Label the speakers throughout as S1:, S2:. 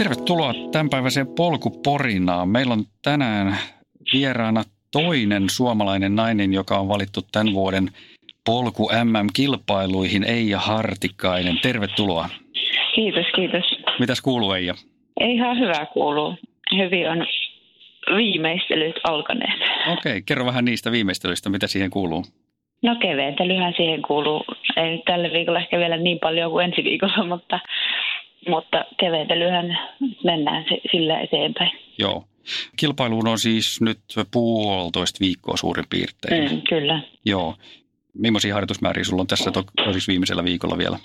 S1: Tervetuloa tämänpäiväiseen polkuporinaan. Meillä on tänään vieraana toinen suomalainen nainen, joka on valittu tämän vuoden polku MM-kilpailuihin, Eija Hartikainen. Tervetuloa.
S2: Kiitos, kiitos.
S1: Mitäs kuuluu Eija?
S2: Ei ihan hyvää kuuluu. Hyvin on viimeistelyt alkaneet.
S1: Okei, okay, kerro vähän niistä viimeistelyistä, mitä siihen kuuluu.
S2: No keveentelyhän siihen kuuluu. Ei nyt tällä viikolla ehkä vielä niin paljon kuin ensi viikolla, mutta mutta keveentelyhän mennään sillä eteenpäin.
S1: Joo. Kilpailuun on siis nyt puolitoista viikkoa suurin piirtein.
S2: Mm, kyllä.
S1: Joo. Millaisia harjoitusmääriä sulla on tässä to- siis viimeisellä viikolla vielä?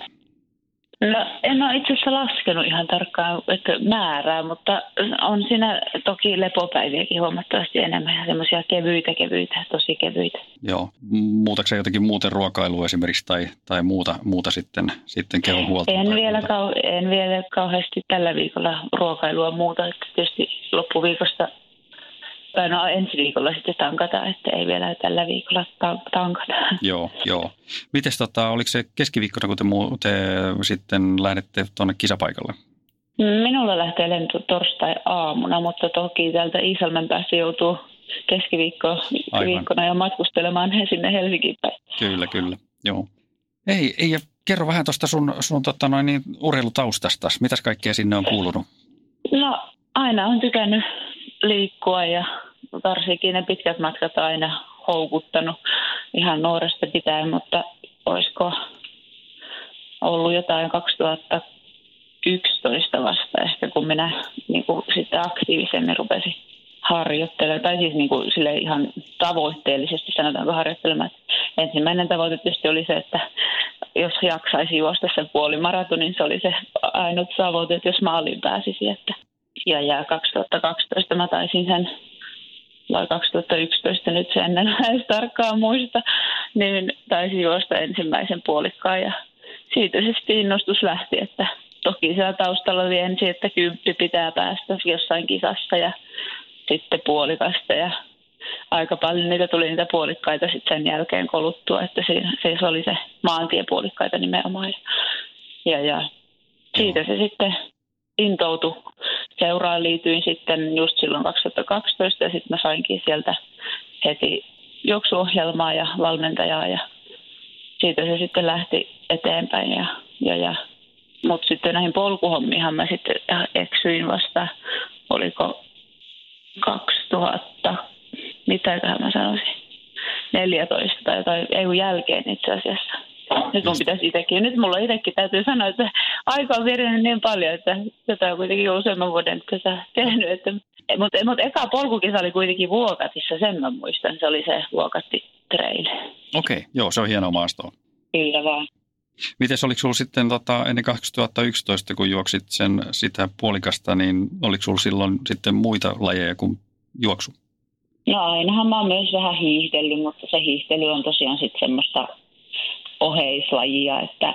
S2: No en ole itse asiassa laskenut ihan tarkkaan että määrää, mutta on siinä toki lepopäiviäkin huomattavasti enemmän ja semmoisia kevyitä, kevyitä, tosi kevyitä.
S1: Joo. Muutako jotenkin muuten ruokailua esimerkiksi tai, tai muuta, muuta sitten, sitten kehon huolta?
S2: En vielä, kau- en vielä kauheasti tällä viikolla ruokailua muuta. Että tietysti loppuviikosta tai no ensi viikolla sitten tankata, että ei vielä tällä viikolla tankata.
S1: Joo, joo. Mites tota, oliko se keskiviikkona, kun te, muu, te sitten lähdette tuonne kisapaikalle?
S2: Minulla lähtee lento torstai-aamuna, mutta toki täältä Iisalmen päässä joutuu keskiviikkona ja matkustelemaan sinne Helsinkiin päin.
S1: Kyllä, kyllä, joo. Ei, ei ja kerro vähän tuosta sun, sun tota noin, niin, urheilutaustasta. Mitäs kaikkea sinne on kuulunut?
S2: No aina on tykännyt liikkua ja varsinkin ne pitkät matkat aina houkuttanut ihan nuoresta pitäen, mutta olisiko ollut jotain 2011 vasta ehkä, kun minä niin kuin sitten aktiivisemmin rupesin harjoittelemaan, tai siis niin kuin sille ihan tavoitteellisesti sanotaanko harjoittelemaan. Ensimmäinen tavoite tietysti oli se, että jos jaksaisi juosta sen puolimaratonin, se oli se ainut tavoite, että jos maaliin pääsisi. Että. Ja, ja 2012 mä taisin sen vai 2011 nyt sen en edes tarkkaan muista, niin taisin juosta ensimmäisen puolikkaan ja siitä se sitten innostus lähti, että toki siellä taustalla oli ensin, että kymppi pitää päästä jossain kisassa ja sitten puolikasta ja aika paljon niitä tuli niitä puolikkaita sitten sen jälkeen koluttua, että se, se oli se maantiepuolikkaita nimenomaan. Ja, ja siitä se sitten intoutui. Seuraan liityin sitten just silloin 2012 ja sitten mä sainkin sieltä heti juoksuohjelmaa ja valmentajaa ja siitä se sitten lähti eteenpäin. Ja, ja, ja. Mutta sitten näihin polkuhommiinhan mä sitten eksyin vasta, oliko 2000, mitäköhän mä sanoisin, 14 tai jotain, ei jälkeen itse asiassa. Nyt mun pitäisi itsekin. Nyt mulla itsekin täytyy sanoa, että aika on vienyt niin paljon, että tätä on kuitenkin useamman vuoden tässä tehnyt. Että, mutta, mutta eka polkukisa oli kuitenkin Vuokatissa, sen mä muistan. Se oli se Vuokatti Trail.
S1: Okei, okay, joo, se on hieno maasto.
S2: Kyllä vaan.
S1: Miten oliko sinulla sitten tota, ennen 2011, kun juoksit sen, sitä puolikasta, niin oliko sinulla silloin sitten muita lajeja kuin juoksu?
S2: No ainahan mä oon myös vähän hiihdellyt, mutta se hiihtely on tosiaan sitten semmoista oheislajia, että,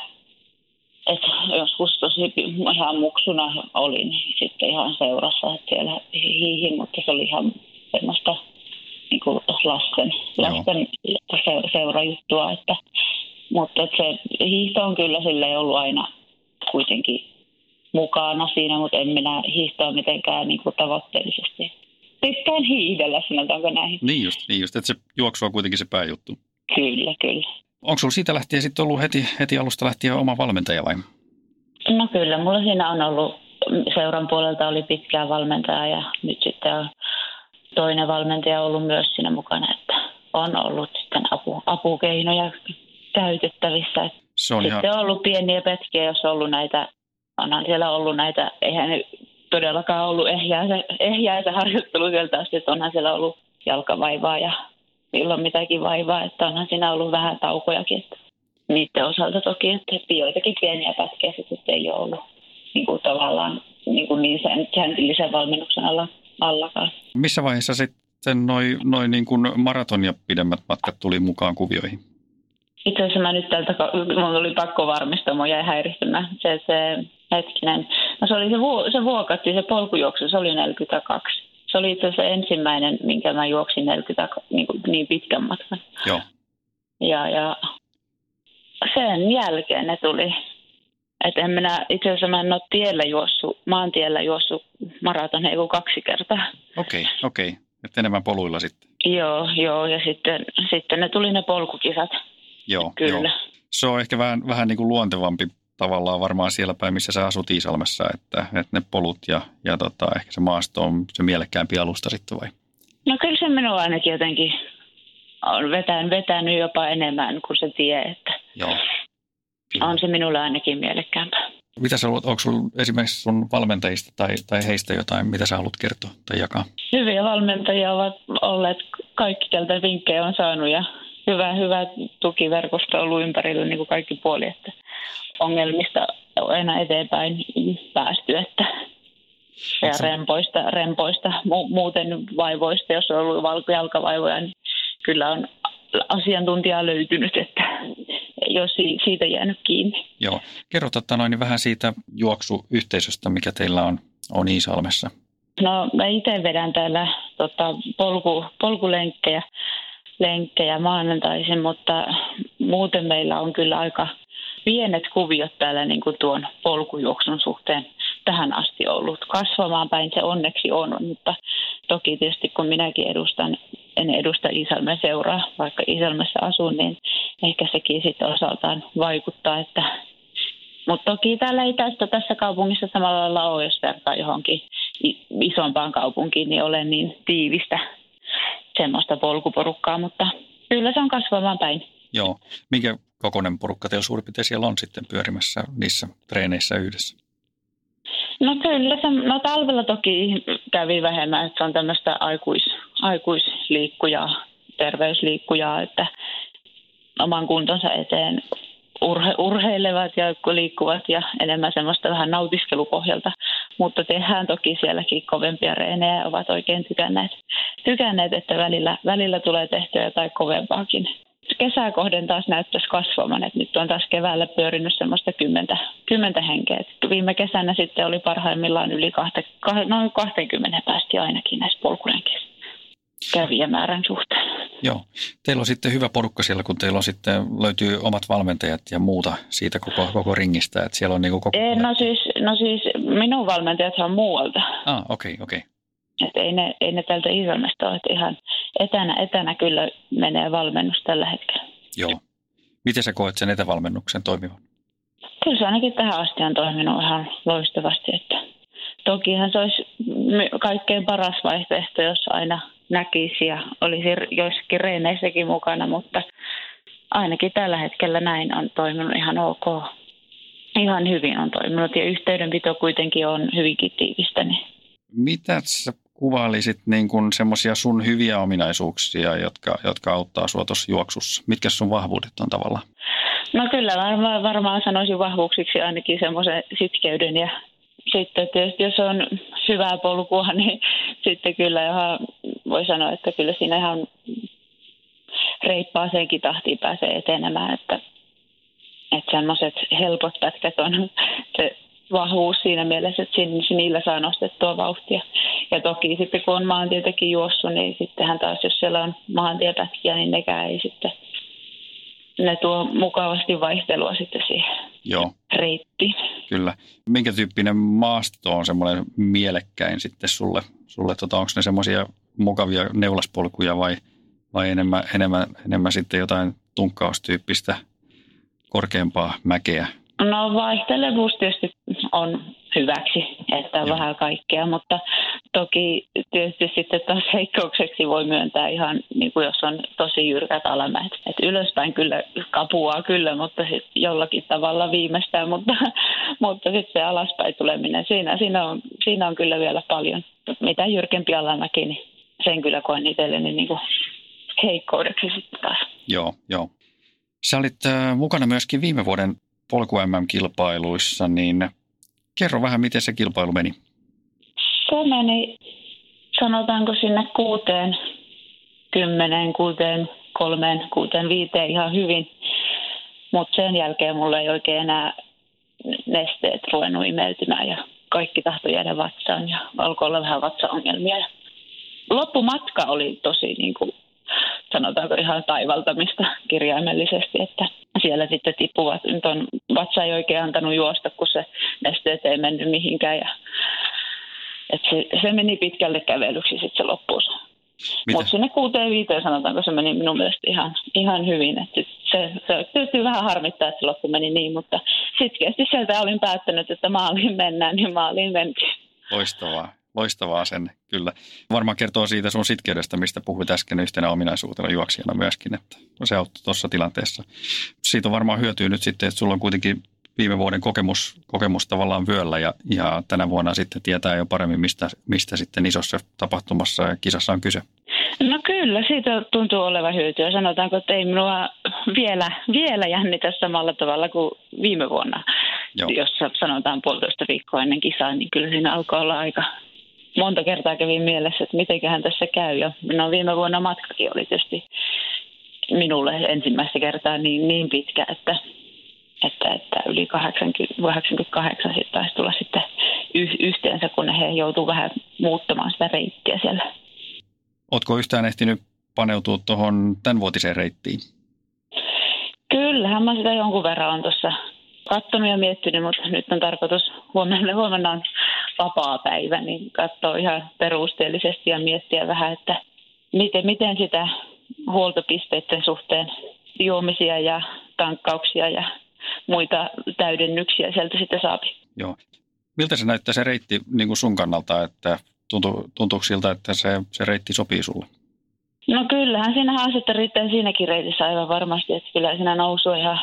S2: että joskus tosi ihan muksuna olin sitten ihan seurassa, että siellä hiihin, mutta se oli ihan semmoista niin kuin lasten, lasten seurajuttua, että, mutta että se hiihto on kyllä sille ollut aina kuitenkin mukana siinä, mutta en minä hiihtoa mitenkään niin kuin tavoitteellisesti. Tykkään hiihdellä, sanotaanko näin.
S1: Niin just, niin just, että se juoksu on kuitenkin se pääjuttu.
S2: Kyllä, kyllä.
S1: Onko sinulla siitä lähtien sitten ollut heti, heti alusta lähtien oma valmentaja vai?
S2: No kyllä, mulla siinä on ollut, seuran puolelta oli pitkään valmentaja ja nyt sitten on toinen valmentaja ollut myös siinä mukana, että on ollut sitten apu, apukeinoja käytettävissä.
S1: Se on
S2: sitten
S1: ihan...
S2: on ollut pieniä petkiä, jos on ollut näitä, onhan siellä ollut näitä, eihän ne todellakaan ollut ehjäistä, ehjäistä harjoittelu sieltä asti, että onhan siellä ollut jalkavaivaa ja milloin mitäkin vaivaa, että onhan siinä ollut vähän taukojakin. Että niiden osalta toki, että joitakin pieniä pätkiä sitten ei ole ollut niin kuin tavallaan niin, kuin niin sen säntillisen valmennuksen alla, allakaan.
S1: Missä vaiheessa sitten noin noi niin kuin maratonia pidemmät matkat tuli mukaan kuvioihin?
S2: Itse asiassa mä nyt tältä, mun oli pakko varmistaa, mun jäi häiristymään. Se, se hetkinen, no se oli se, vu, se vuokatti, se polkujuoksu, se oli 42. Se oli itse asiassa ensimmäinen, minkä mä juoksin 40, niin, kuin, niin pitkän matkan.
S1: Joo.
S2: Ja, ja sen jälkeen ne tuli. Et en minä, itse asiassa mä en ole tiellä juossut, maantiellä juossut maraton ei kaksi kertaa.
S1: Okei, okay, okei. Okay. Että enemmän poluilla sitten.
S2: Joo, joo. Ja sitten, sitten ne tuli ne polkukisat.
S1: Joo,
S2: Kyllä.
S1: Joo. Se on ehkä vähän, vähän niin kuin luontevampi tavallaan varmaan siellä päin, missä sä asut Iisalmessa, että, että ne polut ja, ja tota, ehkä se maasto on se mielekkäämpi alusta sitten vai?
S2: No kyllä se minua ainakin jotenkin on vetänyt, vetänyt jopa enemmän kuin se tie, että
S1: Joo.
S2: Kyllä. on se minulle ainakin mielekkäämpää.
S1: Mitä sä haluat, onko sulla esimerkiksi sun valmentajista tai, tai heistä jotain, mitä sä haluat kertoa tai jakaa?
S2: Hyviä valmentajia ovat olleet kaikki, keltä vinkkejä on saanut ja hyvä, hyvä tukiverkosto on ollut ympärillä niin kuin kaikki puoli, että ongelmista on enää eteenpäin päästy, että ja rempoista, rempoista, muuten vaivoista, jos on ollut jalkavaivoja, niin kyllä on asiantuntija löytynyt, että ei ole siitä jäänyt kiinni.
S1: Joo. Kerro noin vähän siitä juoksuyhteisöstä, mikä teillä on, on Iisalmessa.
S2: No mä itse vedän täällä tota, polku, polkulenkkejä lenkkejä maanantaisin, mutta muuten meillä on kyllä aika pienet kuviot täällä niin kuin tuon polkujuoksun suhteen tähän asti ollut. Kasvamaan päin se onneksi on, mutta toki tietysti kun minäkin edustan, en edusta Iisalmen seuraa, vaikka Iisalmessa asun, niin ehkä sekin sitten osaltaan vaikuttaa, että mutta toki täällä ei tästä tässä kaupungissa samalla lailla ole, jos vertaa johonkin isompaan kaupunkiin, niin olen niin tiivistä semmoista polkuporukkaa, mutta kyllä se on kasvamaan päin.
S1: Joo. Minkä kokoinen porukka teillä suurin piirtein siellä on sitten pyörimässä niissä treeneissä yhdessä?
S2: No kyllä, se, no talvella toki kävi vähemmän, että se on tämmöistä aikuis, aikuisliikkujaa, terveysliikkujaa, että oman kuntonsa eteen urhe, urheilevat ja liikkuvat ja enemmän semmoista vähän nautiskelupohjalta. Mutta tehdään toki sielläkin kovempia reenejä ovat oikein tykänneet, tykänneet että välillä, välillä tulee tehtyä jotain kovempaakin. Kesää kohden taas näyttäisi kasvamaan, että nyt on taas keväällä pyörinyt semmoista kymmentä, kymmentä henkeä. Et viime kesänä sitten oli parhaimmillaan yli kahte, noin 20 päästi ainakin näissä polkurenkeissä kävijämäärän suhteen.
S1: Joo. Teillä on sitten hyvä porukka siellä, kun teillä on sitten, löytyy omat valmentajat ja muuta siitä koko, koko ringistä, että siellä on niin koko...
S2: Ei, no, siis, no siis minun valmentajat on muualta.
S1: Ah, okei, okay, okei. Okay.
S2: Että ei ne, ei ne tältä Iisalmesta ole, että ihan etänä, etänä kyllä menee valmennus tällä hetkellä.
S1: Joo. Miten sä koet sen etävalmennuksen toimivan?
S2: Kyllä se ainakin tähän asti on toiminut ihan loistavasti, että tokihan se olisi kaikkein paras vaihtoehto, jos aina näkisi ja olisi joissakin reeneissäkin mukana, mutta ainakin tällä hetkellä näin on toiminut ihan ok. Ihan hyvin on toiminut ja yhteydenpito kuitenkin on hyvinkin tiivistä. Niin.
S1: Mitä sä kuvailisit niin kuin semmoisia sun hyviä ominaisuuksia, jotka, jotka auttaa sua tuossa juoksussa? Mitkä sun vahvuudet on tavallaan?
S2: No kyllä varmaan, varmaan sanoisin vahvuuksiksi ainakin semmoisen sitkeyden ja sitten tietysti jos on hyvää polkua, niin sitten kyllä ihan voi sanoa, että kyllä siinä ihan reippaaseenkin tahtiin pääsee etenemään, että, että semmoiset helpot pätkät on se vahvuus siinä mielessä, että niillä saa nostettua vauhtia. Ja toki sitten kun on maantietäkin juossut, niin sittenhän taas jos siellä on maantiepätkiä, niin nekään ei sitten, ne tuo mukavasti vaihtelua sitten siihen
S1: Joo.
S2: reittiin.
S1: Kyllä. Minkä tyyppinen maasto on semmoinen mielekkäin sitten sulle? sulle tota, onko ne semmoisia mukavia neulaspolkuja vai, vai enemmän, enemmän, enemmän sitten jotain tunkkaustyyppistä korkeampaa mäkeä?
S2: No vaihtelevuus tietysti on hyväksi, että on Joo. vähän kaikkea, mutta toki tietysti sitten taas heikkoukseksi voi myöntää ihan niin kuin jos on tosi jyrkät alamäet. Et ylöspäin kyllä kapuaa kyllä, mutta sit jollakin tavalla viimeistään, mutta, mutta sitten se alaspäin tuleminen, siinä, siinä, on, siinä on kyllä vielä paljon. Mitä jyrkempi alamäki, niin sen kyllä koen itselleni niin kuin heikkoudeksi sitten taas.
S1: Joo, joo. Sä olit äh, mukana myöskin viime vuoden polku MM-kilpailuissa, niin Kerro vähän, miten se kilpailu meni.
S2: Se meni, sanotaanko sinne kuuteen, kymmeneen, kuuteen, kolmeen, kuuteen, viiteen ihan hyvin. Mutta sen jälkeen mulla ei oikein enää nesteet ruvennut imeytymään ja kaikki tahto jäädä vatsaan ja alkoi olla vähän vatsaongelmia. Loppumatka oli tosi niin kuin, sanotaanko ihan taivaltamista kirjaimellisesti, että siellä sitten tippuvat, nyt on vatsa ei oikein antanut juosta, kun se nesteet ei mennyt mihinkään ja et se, se, meni pitkälle kävelyksi sitten se loppuus. Mutta sinne kuuteen viiteen sanotaanko se meni minun mielestä ihan, ihan hyvin. Et se, se tietysti vähän harmittaa, että se loppu meni niin, mutta sitkeästi sieltä olin päättänyt, että maaliin mennään, niin maaliin mentiin.
S1: Loistavaa. Loistavaa sen, kyllä. Varmaan kertoo siitä sun sitkeydestä, mistä puhuit äsken yhtenä ominaisuutena juoksijana myöskin, että se auttoi tuossa tilanteessa. Siitä on varmaan hyötyä nyt sitten, että sulla on kuitenkin viime vuoden kokemus, kokemus tavallaan vyöllä ja, ja tänä vuonna sitten tietää jo paremmin, mistä, mistä sitten isossa tapahtumassa ja kisassa on kyse.
S2: No kyllä, siitä tuntuu olevan hyötyä. Sanotaanko, että ei minua vielä, vielä jännitä samalla tavalla kuin viime vuonna, Joo. jossa sanotaan puolitoista viikkoa ennen kisaa, niin kyllä siinä alkoi olla aika monta kertaa kävi mielessä, että mitenköhän tässä käy. Ja no viime vuonna matkakin oli tietysti minulle ensimmäistä kertaa niin, niin pitkä, että että, että yli 80, 88 sitten taisi tulla sitten yh, yhteensä, kun he joutuu vähän muuttamaan sitä reittiä siellä.
S1: Oletko yhtään ehtinyt paneutua tuohon tämänvuotiseen reittiin?
S2: Kyllähän mä sitä jonkun verran on tuossa katsonut ja miettinyt, mutta nyt on tarkoitus, huomenna, huomenna on vapaa päivä, niin katsoa ihan perusteellisesti ja miettiä vähän, että miten, miten sitä huoltopisteiden suhteen juomisia ja tankkauksia ja muita täydennyksiä sieltä sitten saapi.
S1: Joo. Miltä se näyttää se reitti niin kuin sun kannalta, että tuntuu, tuntuuko siltä, että se, se reitti sopii sulle?
S2: No kyllähän siinä haastetta riittää siinäkin reitissä aivan varmasti, että kyllä siinä nousu ihan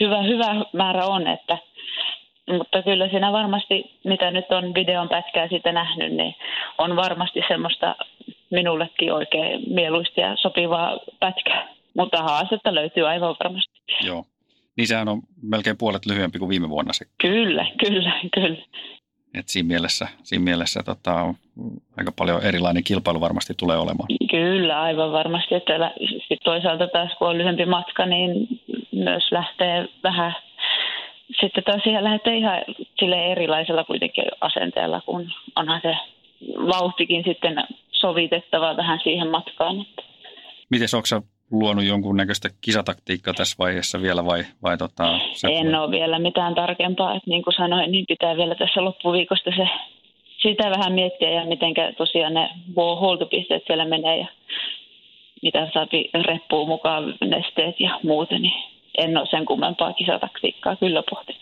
S2: hyvä, hyvä määrä on, että mutta kyllä siinä varmasti, mitä nyt on videon pätkää siitä nähnyt, niin on varmasti semmoista minullekin oikein mieluista ja sopivaa pätkää. Mutta haastetta löytyy aivan varmasti.
S1: Joo. Niin sehän on melkein puolet lyhyempi kuin viime vuonna se.
S2: Kyllä, kyllä, kyllä.
S1: Et siinä mielessä, siinä mielessä tota, aika paljon erilainen kilpailu varmasti tulee olemaan.
S2: Kyllä, aivan varmasti. Että toisaalta taas kun on lyhyempi matka, niin myös lähtee vähän, sitten taas siihen lähtee ihan sille erilaisella kuitenkin asenteella, kun onhan se vauhtikin sitten sovitettava vähän siihen matkaan.
S1: Miten onko luonut jonkunnäköistä kisataktiikkaa tässä vaiheessa vielä vai, vai tota,
S2: se En ole vielä mitään tarkempaa, että niin kuin sanoin, niin pitää vielä tässä loppuviikosta se, sitä vähän miettiä ja miten tosiaan ne huoltopisteet siellä menee ja mitä saapi reppuun mukaan nesteet ja muuten, niin en ole sen kummempaa kisataktiikkaa kyllä pohti.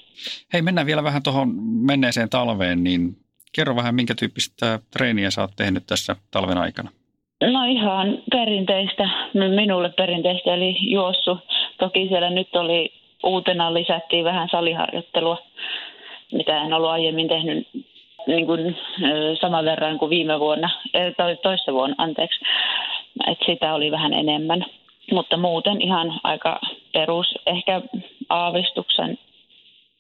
S1: Hei, mennään vielä vähän tuohon menneeseen talveen, niin kerro vähän, minkä tyyppistä treeniä sä oot tehnyt tässä talven aikana?
S2: No ihan perinteistä, minulle perinteistä, eli juossu. Toki siellä nyt oli uutena lisättiin vähän saliharjoittelua, mitä en ollut aiemmin tehnyt niin kuin, saman verran kuin viime vuonna, tai toissa vuonna, anteeksi. Et sitä oli vähän enemmän. Mutta muuten ihan aika perus, ehkä aavistuksen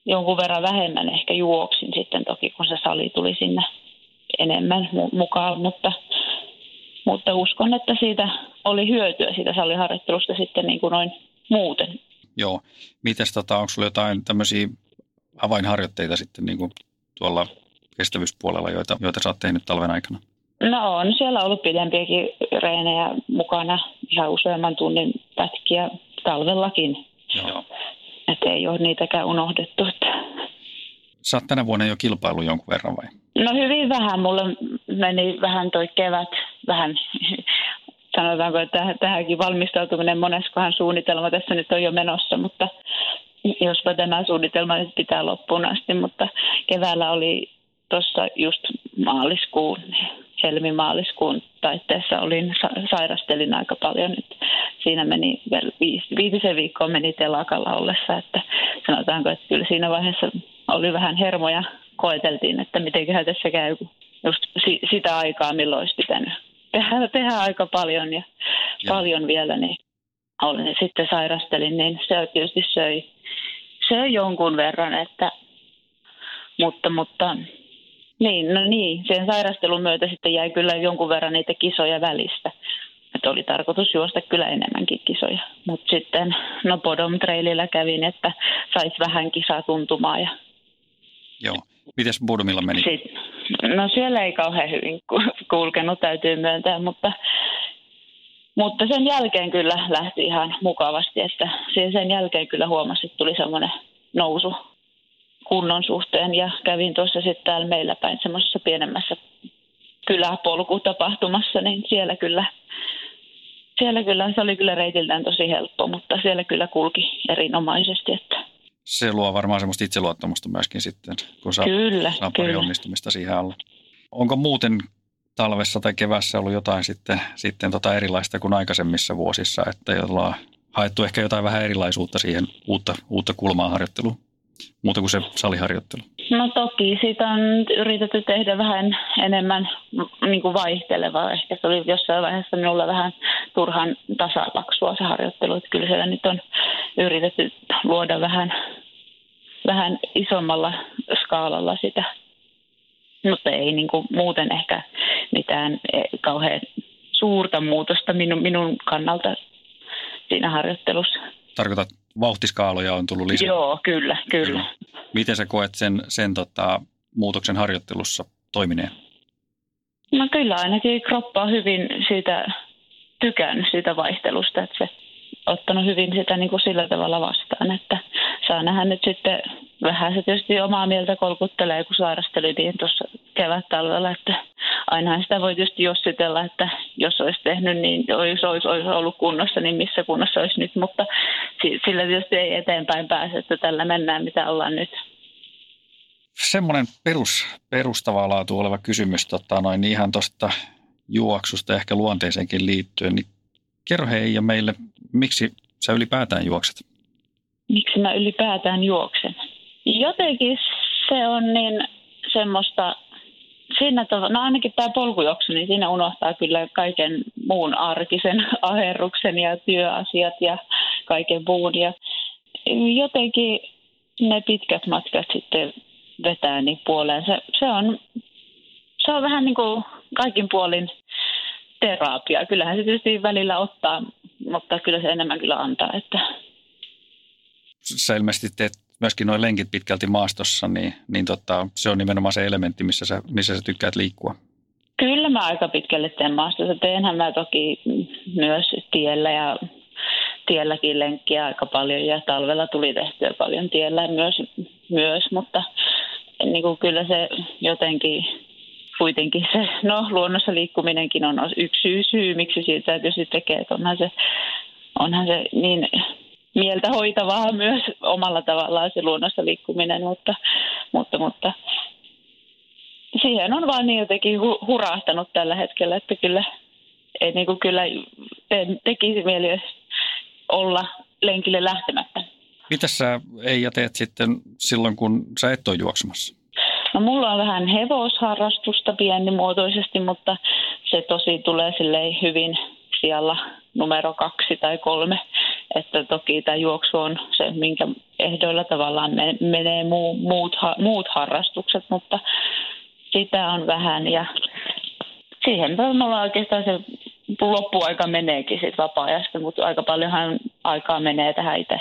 S2: jonkun verran vähemmän ehkä juoksin sitten toki, kun se sali tuli sinne enemmän mukaan, mutta mutta uskon, että siitä oli hyötyä siitä saliharjoittelusta sitten niin kuin noin muuten.
S1: Joo. Mites tota, onko sulla jotain tämmöisiä avainharjoitteita sitten niin kuin tuolla kestävyyspuolella, joita, joita sä oot tehnyt talven aikana?
S2: No on siellä ollut pidempiäkin reenejä mukana, ihan useamman tunnin pätkiä talvellakin. Joo. Että ei ole niitäkään unohdettu.
S1: Sä oot tänä vuonna jo kilpailu jonkun verran vai?
S2: No hyvin vähän. Mulla meni vähän toi kevät vähän sanotaanko, että tähänkin valmistautuminen moneskohan suunnitelma tässä nyt on jo menossa, mutta jospa tämä suunnitelma nyt pitää loppuun asti, mutta keväällä oli tuossa just maaliskuun, helmimaaliskuun taitteessa olin, sairastelin aika paljon. Nyt siinä meni viitisen viikkoa meni telakalla ollessa, että sanotaanko, että kyllä siinä vaiheessa oli vähän hermoja koeteltiin, että mitenköhän tässä käy, just sitä aikaa, milloin olisi pitänyt tehdä, tehdä aika paljon ja, ja. paljon vielä, niin olin, sitten sairastelin, niin se tietysti söi, söi jonkun verran, että Mutta, mutta niin, no niin, sen sairastelun myötä sitten jäi kyllä jonkun verran niitä kisoja välistä. Että oli tarkoitus juosta kyllä enemmänkin kisoja. Mutta sitten no Bodom Trailillä kävin, että saisi vähän kisaa tuntumaa. Ja
S1: Joo. Mites Bodomilla meni?
S2: sit, no siellä ei kauhean hyvin ku- kulkenut, täytyy myöntää, mutta, mutta sen jälkeen kyllä lähti ihan mukavasti, että sen jälkeen kyllä huomasi, että tuli semmoinen nousu kunnon suhteen ja kävin tuossa sitten täällä meillä päin semmoisessa pienemmässä kyläpolkutapahtumassa, niin siellä kyllä, siellä kyllä, se oli kyllä reitiltään tosi helppo, mutta siellä kyllä kulki erinomaisesti, että
S1: Se luo varmaan semmoista itseluottamusta myöskin sitten, kun saa,
S2: kyllä,
S1: saa pari
S2: kyllä.
S1: onnistumista siihen alle. Onko muuten talvessa tai kevässä ollut jotain sitten, sitten tota erilaista kuin aikaisemmissa vuosissa, että ollaan haettu ehkä jotain vähän erilaisuutta siihen uutta, uutta kulmaa harjoitteluun, muuta kuin se saliharjoittelu?
S2: No toki siitä on yritetty tehdä vähän enemmän mm, niin kuin vaihtelevaa. Ehkä se oli jossain vaiheessa minulla vähän turhan tasapaksua se harjoittelu. Että kyllä siellä nyt on yritetty luoda vähän, vähän isommalla skaalalla sitä. Mutta ei niin kuin muuten ehkä mitään eh, kauhean suurta muutosta minun, minun kannalta siinä harjoittelussa.
S1: Tarkoitat, vauhtiskaaloja on tullut lisää?
S2: Joo, kyllä, kyllä.
S1: Miten sä koet sen, sen tota, muutoksen harjoittelussa toimineen?
S2: No kyllä ainakin kroppa on hyvin siitä tykännyt siitä vaihtelusta, että se ottanut hyvin sitä niin kuin sillä tavalla vastaan, että saa nähdä nyt sitten vähän se tietysti omaa mieltä kolkuttelee, kun sairastelitiin tuossa kevät-talvella, että ainahan sitä voi tietysti jossitella, että jos olisi tehnyt, niin olisi, olisi, olisi ollut kunnossa, niin missä kunnossa olisi nyt, mutta si- sillä tietysti ei eteenpäin pääse, että tällä mennään, mitä ollaan nyt.
S1: Semmoinen perus, perustavaa laatu oleva kysymys tota, noin, niin ihan tuosta juoksusta ehkä luonteeseenkin liittyen, niin kerro hei ja meille, miksi sä ylipäätään juokset?
S2: miksi mä ylipäätään juoksen. Jotenkin se on niin semmoista, siinä tav- no ainakin tämä polkujuoksu, niin siinä unohtaa kyllä kaiken muun arkisen aherruksen ja työasiat ja kaiken muun. Ja jotenkin ne pitkät matkat sitten vetää niin puoleen. Se, se, on, se on vähän niin kuin kaikin puolin terapia. Kyllähän se tietysti välillä ottaa, mutta kyllä se enemmän kyllä antaa, että
S1: Sä ilmeisesti teet myöskin noin lenkit pitkälti maastossa, niin, niin tota, se on nimenomaan se elementti, missä sä, missä sä tykkäät liikkua.
S2: Kyllä mä aika pitkälle teen maastossa. Teenhän mä toki myös tiellä ja tielläkin lenkkiä aika paljon ja talvella tuli tehtyä paljon tiellä myös, myös mutta niin kuin kyllä se jotenkin kuitenkin se, no luonnossa liikkuminenkin on yksi syy, syy miksi siitä tietysti tekee, että onhan se, onhan se niin mieltä hoitavaa myös omalla tavallaan se luonnossa liikkuminen, mutta, mutta, mutta siihen on vaan niin jotenkin hu- hurahtanut tällä hetkellä, että kyllä, ei niin kuin kyllä te, tekisi mieli olla lenkille lähtemättä.
S1: Mitä sä Eija teet sitten silloin, kun sä et ole juoksemassa?
S2: No mulla on vähän hevosharrastusta pienimuotoisesti, mutta se tosi tulee silleen hyvin siellä numero kaksi tai kolme. Että toki tämä juoksu on se, minkä ehdoilla tavallaan menee muu, muut, muut harrastukset, mutta sitä on vähän ja siihen mulla oikeastaan se loppuaika meneekin sit vapaa-ajasta, mutta aika paljonhan aikaa menee tähän itse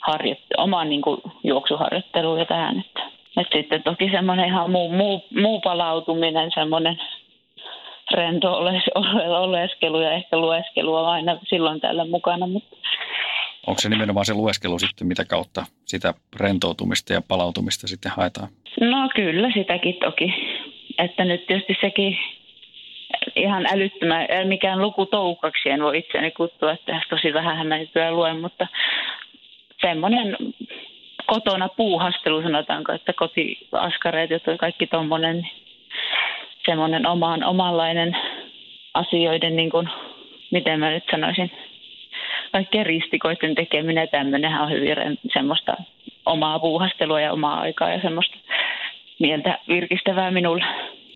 S2: harjoitt- omaan niin kuin juoksuharjoitteluun ja tähän. Että, että sitten toki semmoinen ihan muu, muu, muu palautuminen, semmoinen rento oleskelu ja ehkä lueskelu on aina silloin tällä mukana. Mutta...
S1: Onko se nimenomaan se lueskelu sitten, mitä kautta sitä rentoutumista ja palautumista sitten haetaan?
S2: No kyllä, sitäkin toki. Että nyt tietysti sekin ihan älyttömän, mikään lukutoukaksi en voi itseäni kuttua, että tosi vähän mä nykyään luen, mutta semmoinen kotona puuhastelu sanotaanko, että kotiaskareet ja kaikki tuommoinen semmoinen omaan, omanlainen asioiden, niin kuin, miten mä nyt sanoisin, kaikkien ristikoiden tekeminen ja tämmöinenhän on hyvin semmoista omaa puuhastelua ja omaa aikaa ja semmoista mieltä virkistävää minulle.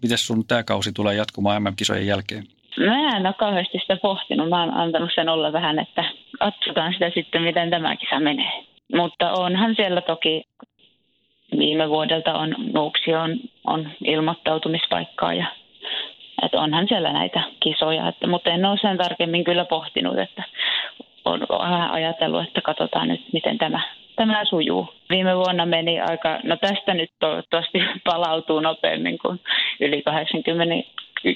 S1: Miten sun tämä kausi tulee jatkumaan MM-kisojen jälkeen?
S2: Mä en ole kauheasti sitä pohtinut. Mä oon antanut sen olla vähän, että katsotaan sitä sitten, miten tämä kisa menee. Mutta onhan siellä toki viime vuodelta on Nuuksioon on ilmoittautumispaikkaa ja että onhan siellä näitä kisoja, että, mutta en ole sen tarkemmin kyllä pohtinut, että on vähän ajatellut, että katsotaan nyt, miten tämä, tämä sujuu. Viime vuonna meni aika, no tästä nyt toivottavasti palautuu nopeammin kuin yli 80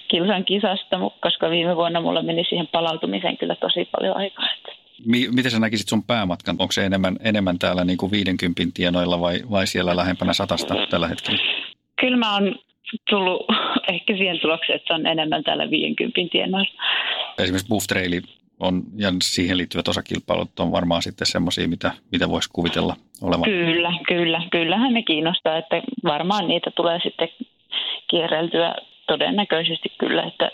S2: kilsan kisasta, koska viime vuonna mulla meni siihen palautumiseen kyllä tosi paljon aikaa.
S1: Miten sä näkisit sun päämatkan? Onko se enemmän, enemmän täällä niin kuin 50 tienoilla vai, vai siellä lähempänä satasta tällä hetkellä?
S2: Kyllä mä oon tullut ehkä siihen tulokseen, että se on enemmän täällä 50 tienoilla.
S1: Esimerkiksi Buff Traili on, ja siihen liittyvät osakilpailut on varmaan sitten semmoisia, mitä, mitä voisi kuvitella olevan.
S2: Kyllä, kyllä. Kyllähän ne kiinnostaa, että varmaan niitä tulee sitten kierreltyä todennäköisesti kyllä, että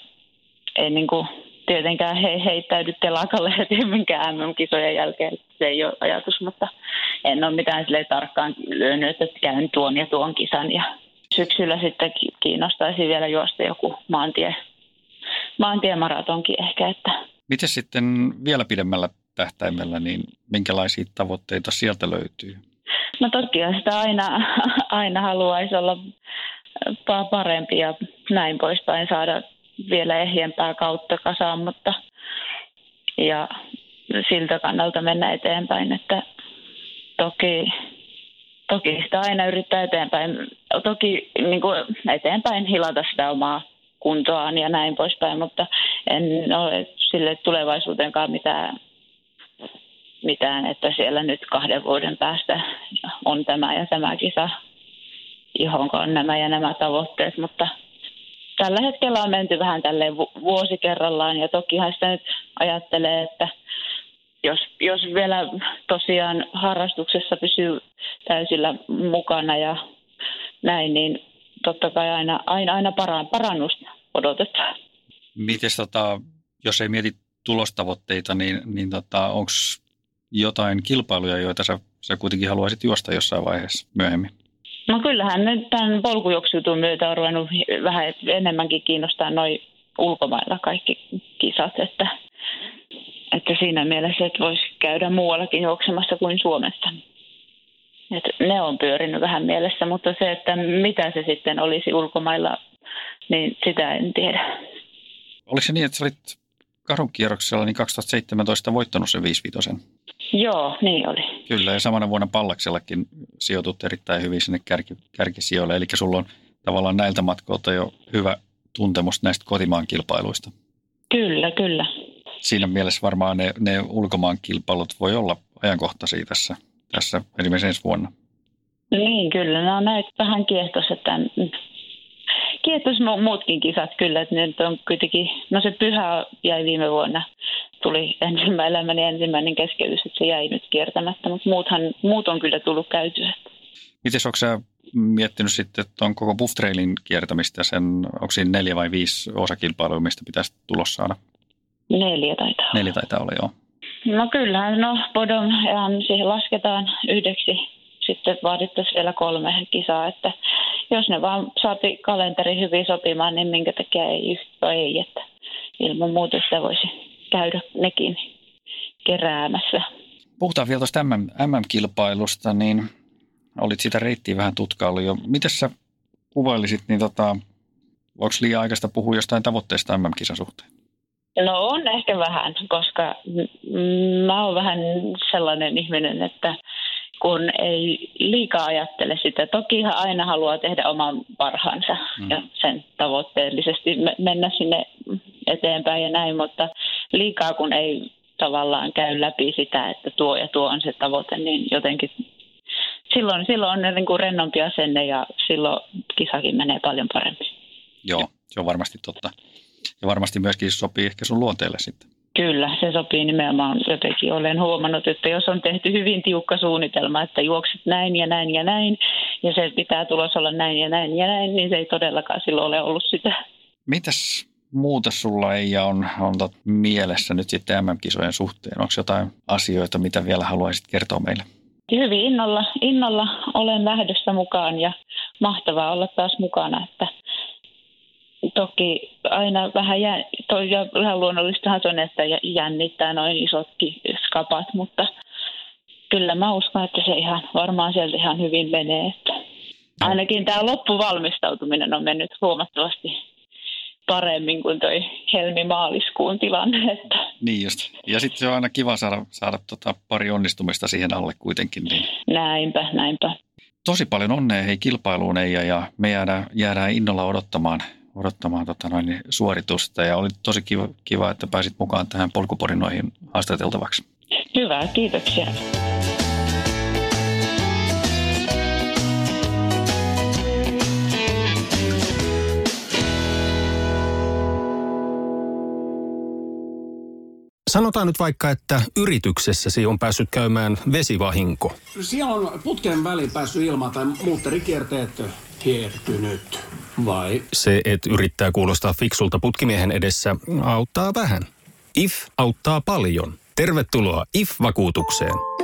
S2: ei niin kuin tietenkään he heittäydy telakalle heti minkään MM-kisojen jälkeen. Se ei ole ajatus, mutta en ole mitään sille tarkkaan lyönyt, että käyn tuon ja tuon kisan. Ja syksyllä sitten kiinnostaisi vielä juosta joku maantie, maantiemaratonkin ehkä. Että.
S1: Miten sitten vielä pidemmällä tähtäimellä, niin minkälaisia tavoitteita sieltä löytyy?
S2: No toki sitä aina, aina haluaisi olla parempi ja näin poispäin saada vielä ehjempää kautta kasaan, mutta ja siltä kannalta mennä eteenpäin, että toki, toki sitä aina yrittää eteenpäin, toki niin kuin eteenpäin hilata sitä omaa kuntoaan ja näin poispäin, mutta en ole sille tulevaisuutenkaan mitään, mitään, että siellä nyt kahden vuoden päästä on tämä ja tämä kisa, johon on nämä ja nämä tavoitteet, mutta tällä hetkellä on menty vähän tälleen vuosi kerrallaan ja tokihan sitä nyt ajattelee, että jos, jos vielä tosiaan harrastuksessa pysyy täysillä mukana ja näin, niin totta kai aina, aina, aina parannusta odotetaan.
S1: Miten tota, jos ei mieti tulostavoitteita, niin, niin tota, onko jotain kilpailuja, joita sä, sä kuitenkin haluaisit juosta jossain vaiheessa myöhemmin?
S2: No kyllähän nyt tämän polkujuoksutun myötä on ruvennut vähän enemmänkin kiinnostaa noin ulkomailla kaikki kisat, että, että siinä mielessä, että voisi käydä muuallakin juoksemassa kuin Suomessa. Et ne on pyörinyt vähän mielessä, mutta se, että mitä se sitten olisi ulkomailla, niin sitä en tiedä.
S1: Oliko se niin, että sä olit karunkierroksella niin 2017 voittanut sen 55
S2: Joo, niin oli.
S1: Kyllä, ja samana vuonna Pallaksellakin sijoitut erittäin hyvin sinne kärki, kärkisijoille. Eli sulla on tavallaan näiltä matkoilta jo hyvä tuntemus näistä kotimaan kilpailuista.
S2: Kyllä, kyllä.
S1: Siinä mielessä varmaan ne, ne ulkomaan kilpailut voi olla ajankohtaisia tässä, tässä esimerkiksi ensi vuonna.
S2: Niin, kyllä. No näitä vähän kiehtos, että kiehtos muutkin kisat kyllä, että nyt on kuitenkin, no se pyhä jäi viime vuonna tuli ensimmäinen elämäni ensimmäinen keskeytys, että se jäi nyt kiertämättä, mutta muuthan, muut on kyllä tullut käytyä.
S1: Miten onko sä miettinyt sitten tuon koko Buff Trailin kiertämistä, sen, onko siinä neljä vai viisi osakilpailua, mistä pitäisi tulos saada?
S2: Neljä taitaa
S1: Neljä taitaa olla, joo.
S2: No kyllä, no Bodom siihen lasketaan yhdeksi, sitten vaadittaisiin vielä kolme kisaa, että jos ne vaan saati kalenteri hyvin sopimaan, niin minkä takia ei yhtä ei, että ilman muuta sitä voisi käydä nekin keräämässä.
S1: Puhutaan vielä tuosta MM-kilpailusta, niin olit sitä reittiä vähän tutkaillut jo. Miten sä kuvailisit, niin tota, onko liian aikaista puhua jostain tavoitteesta MM-kisan suhteen?
S2: No on ehkä vähän, koska mä oon vähän sellainen ihminen, että kun ei liikaa ajattele sitä. Toki aina haluaa tehdä oman parhaansa mm. ja sen tavoitteellisesti mennä sinne eteenpäin ja näin, mutta liikaa kun ei tavallaan käy läpi sitä, että tuo ja tuo on se tavoite, niin jotenkin silloin, silloin on niin kuin rennompi asenne ja silloin kisakin menee paljon paremmin.
S1: Joo, se on varmasti totta. Ja varmasti myöskin sopii ehkä sun luonteelle sitten.
S2: Kyllä, se sopii nimenomaan. Jotenkin olen huomannut, että jos on tehty hyvin tiukka suunnitelma, että juokset näin ja näin ja näin, ja se pitää tulos olla näin ja näin ja näin, niin se ei todellakaan silloin ole ollut sitä.
S1: Mitäs muuta sulla ei on, on mielessä nyt sitten MM-kisojen suhteen? Onko jotain asioita, mitä vielä haluaisit kertoa meille?
S2: Hyvin innolla, innolla olen lähdössä mukaan ja mahtavaa olla taas mukana, että toki aina vähän, jä, toi, ja ihan luonnollistahan se on, että jännittää noin isotkin skapat, mutta kyllä mä uskon, että se ihan varmaan sieltä ihan hyvin menee. Että ainakin tämä loppuvalmistautuminen on mennyt huomattavasti paremmin kuin toi helmi-maaliskuun tilanne. Että.
S1: Niin just. Ja sitten se on aina kiva saada, saada tota pari onnistumista siihen alle kuitenkin. Niin.
S2: Näinpä, näinpä.
S1: Tosi paljon onnea hei kilpailuun Eija ja me jäädään, jäädään innolla odottamaan, odottamaan tota noin, suoritusta ja oli tosi kiva, kiva, että pääsit mukaan tähän polkuporinoihin haastateltavaksi.
S2: Hyvä, kiitoksia.
S3: Sanotaan nyt vaikka, että yrityksessäsi on päässyt käymään vesivahinko.
S4: Siellä on putken väliin päässyt ilmaan tai muutterikierteet hiertynyt, vai?
S3: Se, että yrittää kuulostaa fiksulta putkimiehen edessä, auttaa vähän. IF auttaa paljon. Tervetuloa IF-vakuutukseen.